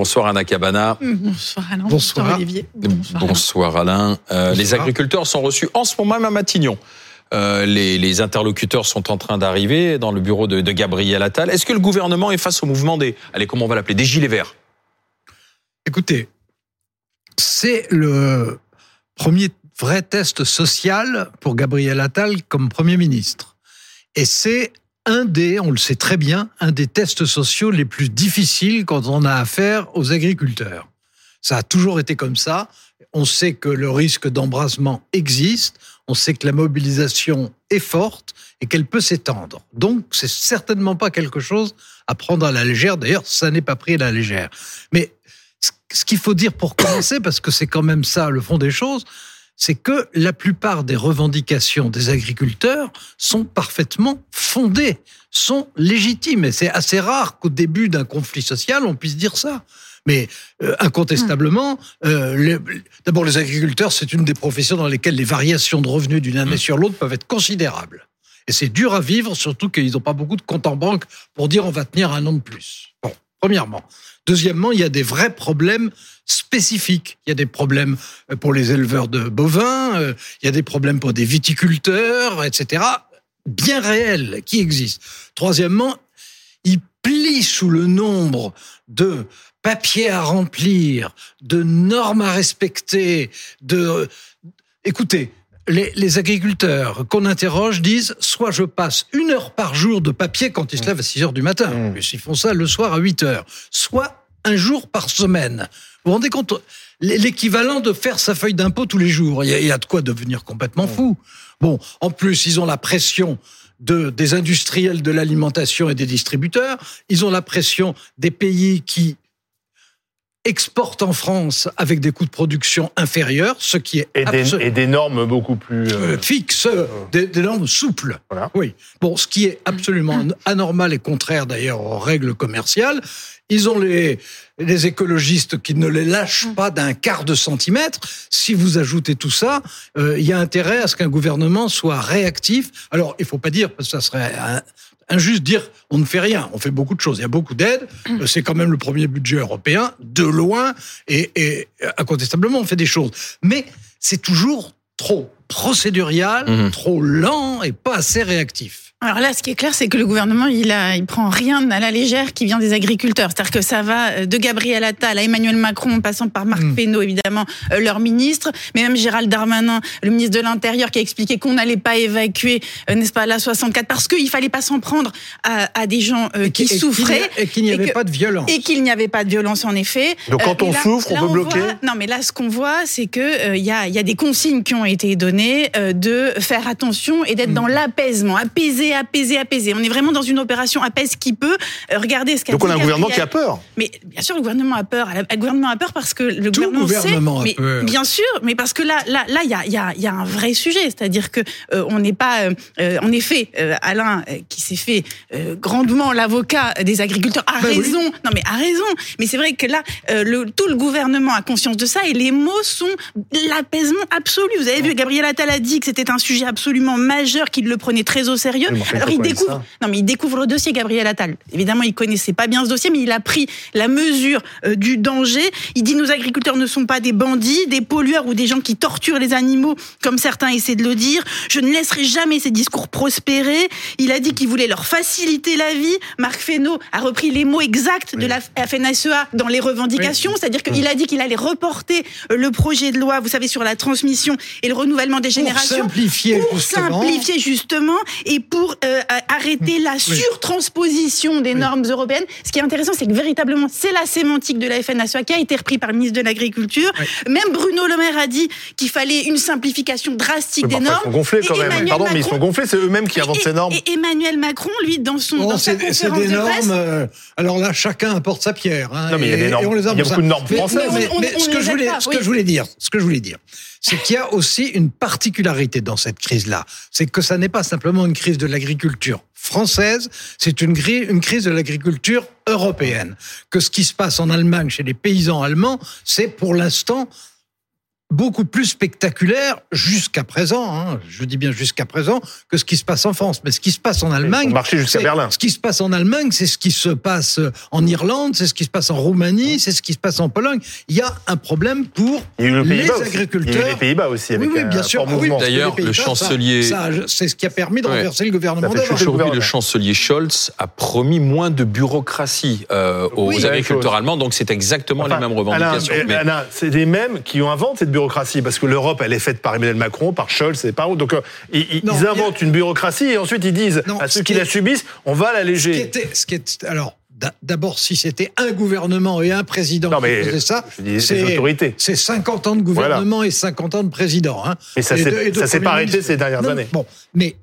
Bonsoir Anna Cabana. Bonsoir Alain. Bonsoir, Olivier. Bonsoir, Alain. Euh, les agriculteurs sont reçus en ce moment même à Matignon. Euh, les, les, interlocuteurs sont en train d'arriver dans le bureau de, de Gabriel Attal. Est-ce que le gouvernement est face au mouvement des, allez, comment on va l'appeler, des gilets verts? Écoutez, c'est le premier vrai test social pour Gabriel Attal comme Premier ministre. Et c'est un des, on le sait très bien, un des tests sociaux les plus difficiles quand on a affaire aux agriculteurs. Ça a toujours été comme ça. On sait que le risque d'embrasement existe, on sait que la mobilisation est forte et qu'elle peut s'étendre. Donc, c'est certainement pas quelque chose à prendre à la légère. D'ailleurs, ça n'est pas pris à la légère. Mais ce qu'il faut dire pour commencer, parce que c'est quand même ça le fond des choses, c'est que la plupart des revendications des agriculteurs sont parfaitement fondées, sont légitimes. Et c'est assez rare qu'au début d'un conflit social, on puisse dire ça. Mais euh, incontestablement, euh, d'abord les agriculteurs, c'est une des professions dans lesquelles les variations de revenus d'une année sur l'autre peuvent être considérables. Et c'est dur à vivre, surtout qu'ils n'ont pas beaucoup de comptes en banque pour dire on va tenir un an de plus. Bon, premièrement. Deuxièmement, il y a des vrais problèmes spécifiques. Il y a des problèmes euh, pour les éleveurs de bovins, euh, il y a des problèmes pour des viticulteurs, etc. Bien réels qui existent. Troisièmement, il plie sous le nombre de papiers à remplir, de normes à respecter, de... Écoutez, les, agriculteurs qu'on interroge disent soit je passe une heure par jour de papier quand ils se lèvent à 6 heures du matin, mmh. ils font ça le soir à 8 heures, soit un jour par semaine. Vous vous rendez compte L'équivalent de faire sa feuille d'impôt tous les jours. Il y, a, de quoi devenir complètement mmh. fou. Bon, en plus, ils ont la pression de, des industriels de l'alimentation et des distributeurs. Ils ont la pression des pays qui exportent en France avec des coûts de production inférieurs, ce qui est et, des, et des normes beaucoup plus euh, fixes, des, normes souples. Oui. Bon, ce qui est absolument anormal et contraire d'ailleurs aux règles commerciales. Ils ont les, les écologistes qui ne les lâchent pas d'un quart de centimètre. Si vous ajoutez tout ça, euh, il y a intérêt à ce qu'un gouvernement soit réactif. Alors, il faut pas dire, parce que ça serait injuste dire on ne fait rien. On fait beaucoup de choses. Il y a beaucoup d'aides. Mm. C'est quand même le premier budget européen, de loin, et, et incontestablement, on fait des choses. Mais c'est toujours trop procédurial, mm-hmm. trop lent et pas assez réactif. Alors là, ce qui est clair, c'est que le gouvernement, il a, il prend rien à la légère qui vient des agriculteurs. C'est-à-dire que ça va euh, de Gabriel Attal à Emmanuel Macron, en passant par Marc mmh. Fesneau, évidemment, euh, leur ministre, mais même Gérald Darmanin, le ministre de l'Intérieur, qui a expliqué qu'on n'allait pas évacuer, euh, n'est-ce pas, la 64, parce qu'il fallait pas s'en prendre à, à, des gens qui souffraient. Et qu'il n'y avait pas de violence. Et qu'il n'y avait pas de violence, en effet. Donc quand on souffre, on peut bloquer Non, mais là, ce qu'on voit, c'est que il y, a, y a des consignes qui ont été données de faire attention et d'être mmh. dans l'apaisement, apaiser apaiser, apaiser, On est vraiment dans une opération apaise qui peut. Euh, regarder ce qu'a Donc on a un gouvernement qui a peur. Mais bien sûr, le gouvernement a peur. Le gouvernement a peur parce que le Tout gouvernement, gouvernement sait. Mais, bien sûr, mais parce que là, là, là, il y a, y, a, y a un vrai sujet, c'est-à-dire que euh, on n'est pas, euh, en effet, Alain qui s'est fait grandement l'avocat des agriculteurs a ben raison. Non, mais a raison. Mais c'est vrai que là, le, tout le gouvernement a conscience de ça et les mots sont l'apaisement absolu. Vous avez vu, Gabriel Attal a dit que c'était un sujet absolument majeur, qu'il le prenait très au sérieux. Alors il découvre, non mais il découvre le dossier Gabriel Attal. Évidemment, il connaissait pas bien ce dossier, mais il a pris la mesure euh, du danger. Il dit nos agriculteurs ne sont pas des bandits, des pollueurs ou des gens qui torturent les animaux, comme certains essaient de le dire. Je ne laisserai jamais ces discours prospérer. Il a dit qu'il voulait leur faciliter la vie. Marc Fesneau a repris les mots exacts de la FNSEA dans les revendications, c'est-à-dire qu'il a dit qu'il allait reporter euh, le projet de loi, vous savez, sur la transmission et le renouvellement des générations. Pour simplifier, pour simplifier justement et pour euh, arrêter la surtransposition des normes européennes. Ce qui est intéressant, c'est que véritablement, c'est la sémantique de la FNSEA qui a été reprise par le ministre de l'Agriculture. Même Bruno Le Maire a dit qu'il fallait une simplification drastique des normes. Ils sont gonflés quand même. Pardon, mais ils sont gonflés, c'est eux-mêmes qui inventent ces normes. Et Emmanuel Macron, lui, dans son dans sa conférence des normes. Euh, alors là, chacun apporte sa pierre. Hein, non, mais il y a des normes. il y a beaucoup de normes françaises. Mais, ce, que je voulais, ce que je voulais dire, ce que je voulais dire, c'est qu'il y a aussi une particularité dans cette crise-là. C'est que ça n'est pas simplement une crise de l'agriculture française, c'est une, une crise de l'agriculture européenne. Que ce qui se passe en Allemagne chez les paysans allemands, c'est pour l'instant beaucoup plus spectaculaire jusqu'à présent, hein, je dis bien jusqu'à présent, que ce qui se passe en France. Mais ce qui se passe en Allemagne, marché jusqu'à Berlin. Ce qui se passe en Allemagne, c'est ce qui se passe en Irlande, c'est ce qui se passe en Roumanie, c'est ce qui se passe en Pologne. Il y a un problème pour les agriculteurs. Il y a les Pays-Bas aussi. Avec oui, oui, bien sûr. Oui, D'ailleurs, le chancelier, c'est ce qui a permis de renverser le gouvernement. Aujourd'hui, le chancelier Scholz a promis moins de bureaucratie euh, aux agriculteurs allemands, donc c'est exactement les mêmes revendications. c'est les mêmes qui ont inventé cette bureaucratie, parce que l'Europe, elle est faite par Emmanuel Macron, par Scholz et par Donc, euh, ils, inventent une bureaucratie et ensuite ils disent à ceux qui la subissent, on va l'alléger. Ce qui est, alors, D'abord, si c'était un gouvernement et un président qui faisait ça, c'est 50 ans de gouvernement et 50 ans de président. Hein. Mais ça s'est pas arrêté ces dernières années. Bon, mais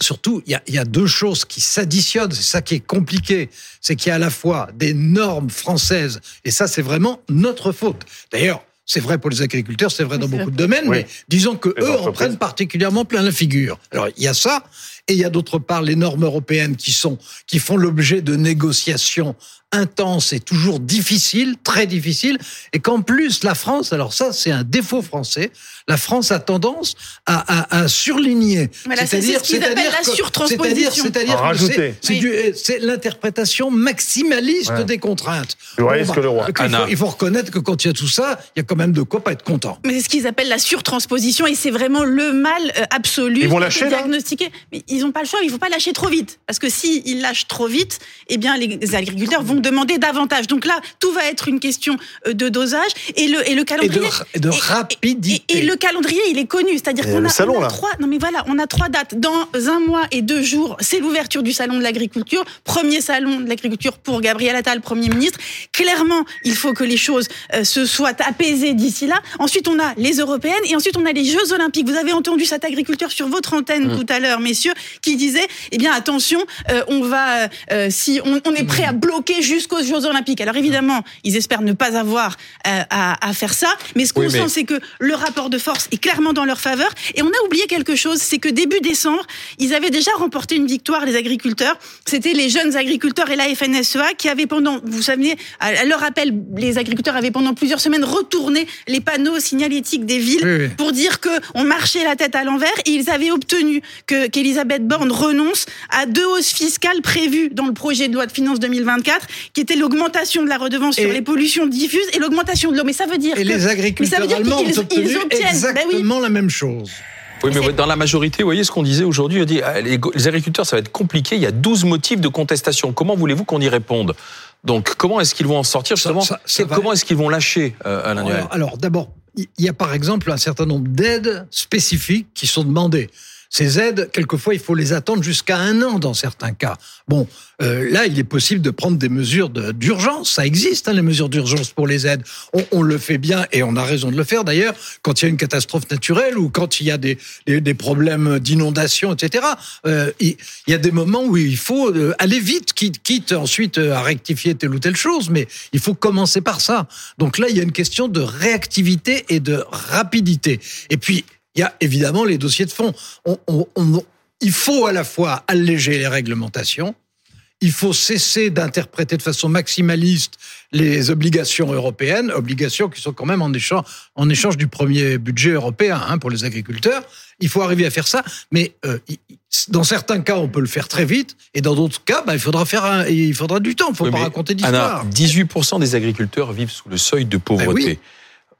surtout, il y, y a, deux choses qui s'additionnent. C'est ça qui est compliqué. C'est qu'il y a à la fois des normes françaises, et ça, c'est vraiment notre faute. D'ailleurs, c'est vrai pour les agriculteurs, c'est vrai dans beaucoup de domaines, mais disons que eux en prennent particulièrement plein la figure. Alors il y a ça, et il y a d'autre part les normes européennes qui sont qui font l'objet de négociations intenses et toujours difficiles, très difficiles, et qu'en plus la France, alors ça c'est un défaut français, la France a tendance à, à, surligner. c'est-à-dire, ce la surtransposition. C'est-à-dire, c'est l'interprétation maximaliste des contraintes. Bah, le roi. Il faut, reconnaître que quand il y a tout ça, il y a quand même de quoi pas être content. Mais c'est ce qu'ils appellent la surtransposition et c'est vraiment le mal euh, absolu. Ils vont lâcher diagnostiqué. Mais ils n'ont pas le choix. Il ne faut pas lâcher trop vite parce que s'ils ils lâchent trop vite, eh bien les agriculteurs vont demander davantage. Donc là, tout va être une question euh, de dosage et le et le calendrier et de, rapidité. et le calendrier, il est connu. C'est-à-dire qu'on a, trois. Non, mais voilà, on a trois dates. Dans un mois et deux jours, c'est l'ouverture du salon de l'agriculture. Premier salon de l'agriculture pour Gabriel Attal, Premier ministre. Clairement, il faut que les choses euh, se soient apaisées d'ici là. Ensuite, on a les européennes et ensuite on a les Jeux Olympiques. Vous avez entendu cet agriculteur sur votre antenne mm. tout à l'heure, messieurs, qui disait eh bien attention, euh, on va euh, si on, on, est prêt à bloquer jusqu'aux Jeux Olympiques. Alors évidemment, ils espèrent ne pas avoir à, à, faire ça, mais ce qu'on sent, c'est que le rapport de force est clairement dans leur faveur. Et on a oublié quelque chose, c'est que début décembre, ils avaient déjà remporté une victoire, les agriculteurs. C'était les jeunes agriculteurs et la FNSEA qui avaient pendant, vous savez, à leur appel, les agriculteurs avaient pendant plusieurs semaines retourné les panneaux signalétiques des villes pour dire que on marchait la tête à l'envers et ils avaient obtenu que qu'Elisabeth Borne renonce à deux hausses fiscales prévues dans le projet de loi de finances 2024, qui était l'augmentation de la redevance sur les pollutions diffuses et l'augmentation de l'eau. Mais ça veut dire et les agriculteurs allemands ont obtenu exactement la même chose. Oui, mais dans la majorité, vous voyez ce qu'on disait aujourd'hui, dit, ah, les, agriculteurs, ça va être compliqué, il y a 12 motifs de contestation. Comment voulez-vous qu'on y réponde? Donc, comment est-ce qu'ils vont en sortir justement Comment est-ce qu'ils vont lâcher, euh, Alain Alors, alors d'abord, il y a par exemple un certain nombre d'aides spécifiques qui sont demandées. Ces aides, quelquefois, il faut les attendre jusqu'à un an dans certains cas. Bon, euh, là, il est possible de prendre des mesures d'urgence. Ça existe, hein, les mesures d'urgence pour les aides. On, on, le fait bien et on a raison de le faire d'ailleurs quand il y a une catastrophe naturelle ou quand il y a des, des, des problèmes d'inondation, etc. Euh, il, y a des moments où il faut euh, aller vite, quitte, quitte ensuite à rectifier telle ou telle chose, mais il faut commencer par ça. Donc là, il y a une question de réactivité et de rapidité. Et puis, il y a évidemment les dossiers de fond. il faut à la fois alléger les réglementations, il faut cesser d'interpréter de façon maximaliste les obligations européennes, obligations qui sont quand même en échange, en échange du premier budget européen hein, pour les agriculteurs. Il faut arriver à faire ça, mais euh, dans certains cas, on peut le faire très vite, et dans d'autres cas, bah, il faudra faire, il faudra du temps. Il ne faut pas raconter d'histoire. 18% des agriculteurs vivent sous le seuil de pauvreté. Ben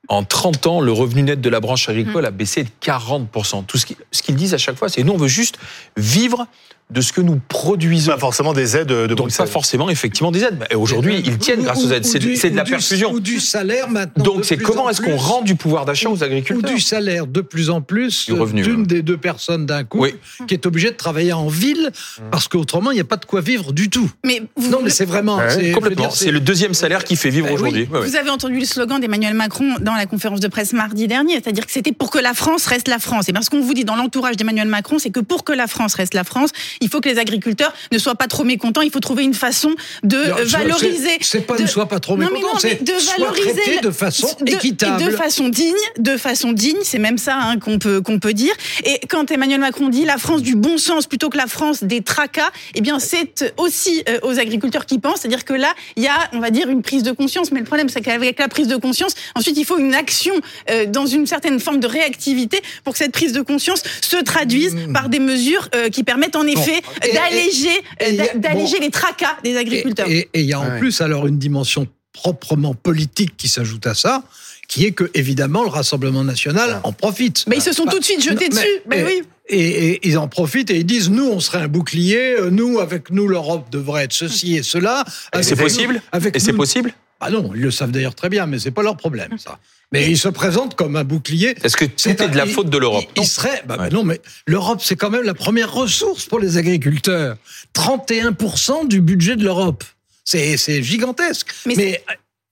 en 30 ans, le revenu net de la branche agricole a baissé de 40%. Tout ce qu'ils disent à chaque fois, c'est nous, on veut juste vivre de ce que nous produisons. Pas forcément des aides de Donc pas forcément effectivement des aides. Aujourd'hui, ils tiennent grâce aux aides. C'est de la perfusion. Ou du salaire maintenant. Donc c'est comment est-ce qu'on rend du pouvoir d'achat aux agriculteurs Ou du salaire de plus en plus d'une des deux personnes d'un coup qui est obligée de travailler en ville parce qu'autrement il n'y a pas de quoi vivre du tout. Mais non, mais c'est vraiment complètement. C'est le deuxième salaire qui fait vivre ben aujourd'hui. Vous avez entendu le slogan d'Emmanuel Macron dans la conférence de presse mardi dernier, c'est-à-dire que c'était pour que la France reste la France. Et parce qu'on vous dit dans l'entourage d'Emmanuel Macron, c'est que pour que la France reste la France, il faut que les agriculteurs ne soient pas trop mécontents. Il faut trouver une façon de valoriser. C'est pas ne soient pas trop mécontents, c'est de valoriser de façon équitable, de façon digne, de façon digne. C'est même ça hein, qu'on peut qu'on peut dire. Et quand Emmanuel Macron dit la France du bon sens plutôt que la France des tracas, eh bien c'est aussi euh, aux agriculteurs qui pensent. C'est-à-dire que là, il y a, on va dire, une prise de conscience. Mais le problème, c'est qu'avec la prise de conscience, ensuite, il faut une action euh, dans une certaine forme de réactivité pour que cette prise de conscience se traduise mmh. par des mesures euh, qui permettent en effet d'alléger, d'alléger les tracas des agriculteurs. Et il y a en plus alors une dimension proprement politique qui s'ajoute à ça qui est que évidemment le Rassemblement national en profite. Mais ils se sont tout de suite jetés dessus. Mais, oui. Et, ils en profitent et ils disent nous on serait un bouclier, euh, nous avec nous l'Europe devrait être ceci et cela. c'est possible. Avec et c'est possible. Ah non, ils le savent d'ailleurs très bien, mais c'est pas leur problème ça. Mais ils se présentent comme un bouclier. Est-ce que c'était de la faute de l'Europe Il, serait. Bah, Non, mais l'Europe c'est quand même la première ressource pour les agriculteurs. 31% du budget de l'Europe. C'est gigantesque. Mais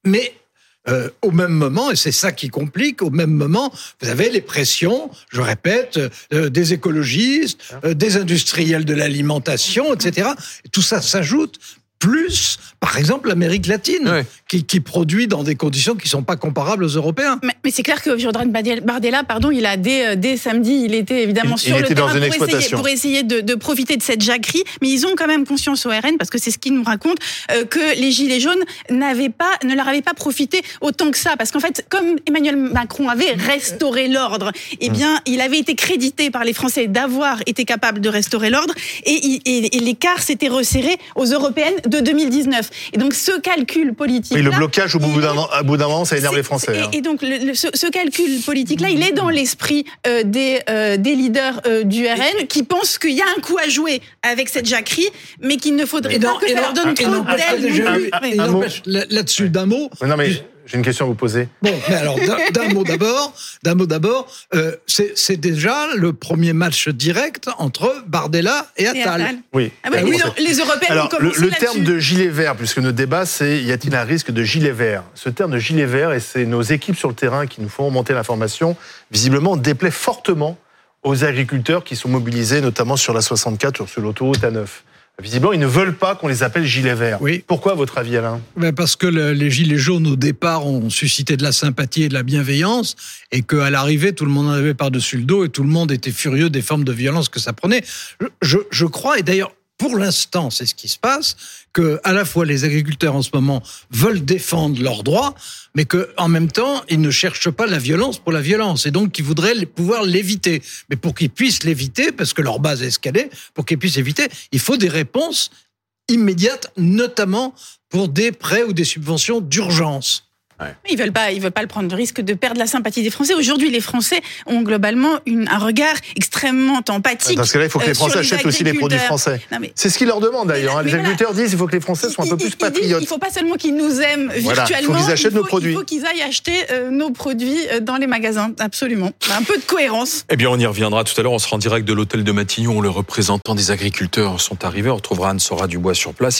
mais, euh, au même moment, et c'est ça qui complique, au même moment, vous avez les pressions, je répète, euh, des écologistes, euh, des industriels de l'alimentation, etc. Et tout ça s'ajoute plus, par exemple, l'Amérique latine, qui, qui, produit dans des conditions qui ne sont pas comparables aux Européens. Mais, mais c'est clair que Jordan Bardella, pardon, il a dès, euh, dès samedi, il était évidemment sur le terrain pour essayer, pour essayer, de, de, profiter de cette jacquerie, mais ils ont quand même conscience au RN, parce que c'est ce qu'ils nous racontent, euh, que les Gilets jaunes n'avaient pas, ne leur avaient pas profité autant que ça, parce qu'en fait, comme Emmanuel Macron avait restauré l'ordre, eh bien, il avait été crédité par les Français d'avoir été capable de restaurer l'ordre, et, et, et l'écart s'était resserré aux européennes de 2019. Et donc ce calcul politique. Et le blocage au bout d'un moment, ça énerve les Français. Hein. Et, donc ce, calcul politique-là, il est dans l'esprit euh, des, euh, des leaders euh, du RN qui pensent qu'il y a un coup à jouer avec cette jacquerie, mais qu'il ne faudrait pas que ça leur donne trop d'ailes. Là-dessus, d'un mot. Non, mais j'ai une question à vous poser. Bon, mais alors d'un mot d'abord, d'un mot d'abord, euh, c'est déjà le premier match direct entre Bardella et Attal. Oui. Ah bah oui, les Européens alors, le, le terme de gilet vert, puisque notre débat c'est y a-t-il un risque de gilet vert? Ce terme de gilet vert et c'est nos équipes sur le terrain qui nous font remonter l'information, visiblement déplaît fortement aux agriculteurs qui sont mobilisés, notamment sur la 64, sur l'autoroute A9. Visiblement, ils ne veulent pas qu'on les appelle gilets verts. Oui. Pourquoi, votre avis, Alain ben Parce que les gilets jaunes, au départ, ont suscité de la sympathie et de la bienveillance, et qu'à l'arrivée, tout le monde en avait par-dessus le dos, et tout le monde était furieux des formes de violence que ça prenait. Je, je crois, et d'ailleurs, pour l'instant, c'est ce qui se passe, que à la fois les agriculteurs en ce moment veulent défendre leurs droits, mais que en même temps, ils ne cherchent pas la violence pour la violence, et donc qu'ils voudraient pouvoir l'éviter. Mais pour qu'ils puissent l'éviter, parce que leur base est escalée, pour qu'ils puissent éviter, il faut des réponses immédiates, notamment pour des prêts ou des subventions d'urgence. Ouais. Ils veulent pas, ils veulent pas le prendre le risque de perdre la sympathie des Français. Aujourd'hui, les Français ont globalement une, un regard extrêmement empathique. Dans ce cas-là, il faut que les euh, Français achètent aussi les produits français. C'est ce qu'ils leur demandent d'ailleurs. Hein. Les agriculteurs disent qu'il faut que les Français soient un peu plus patriotes. Il faut pas seulement qu'ils nous aiment virtuellement. Il faut qu'ils achètent nos produits. Il faut qu'ils aillent acheter euh, nos produits euh, dans les magasins. Absolument. Un peu de cohérence. Eh bien, on y reviendra tout à l'heure. On sera en direct de l'hôtel de Matignon. Les représentants des agriculteurs sont arrivés. On retrouvera Anne-Sora Dubois sur place.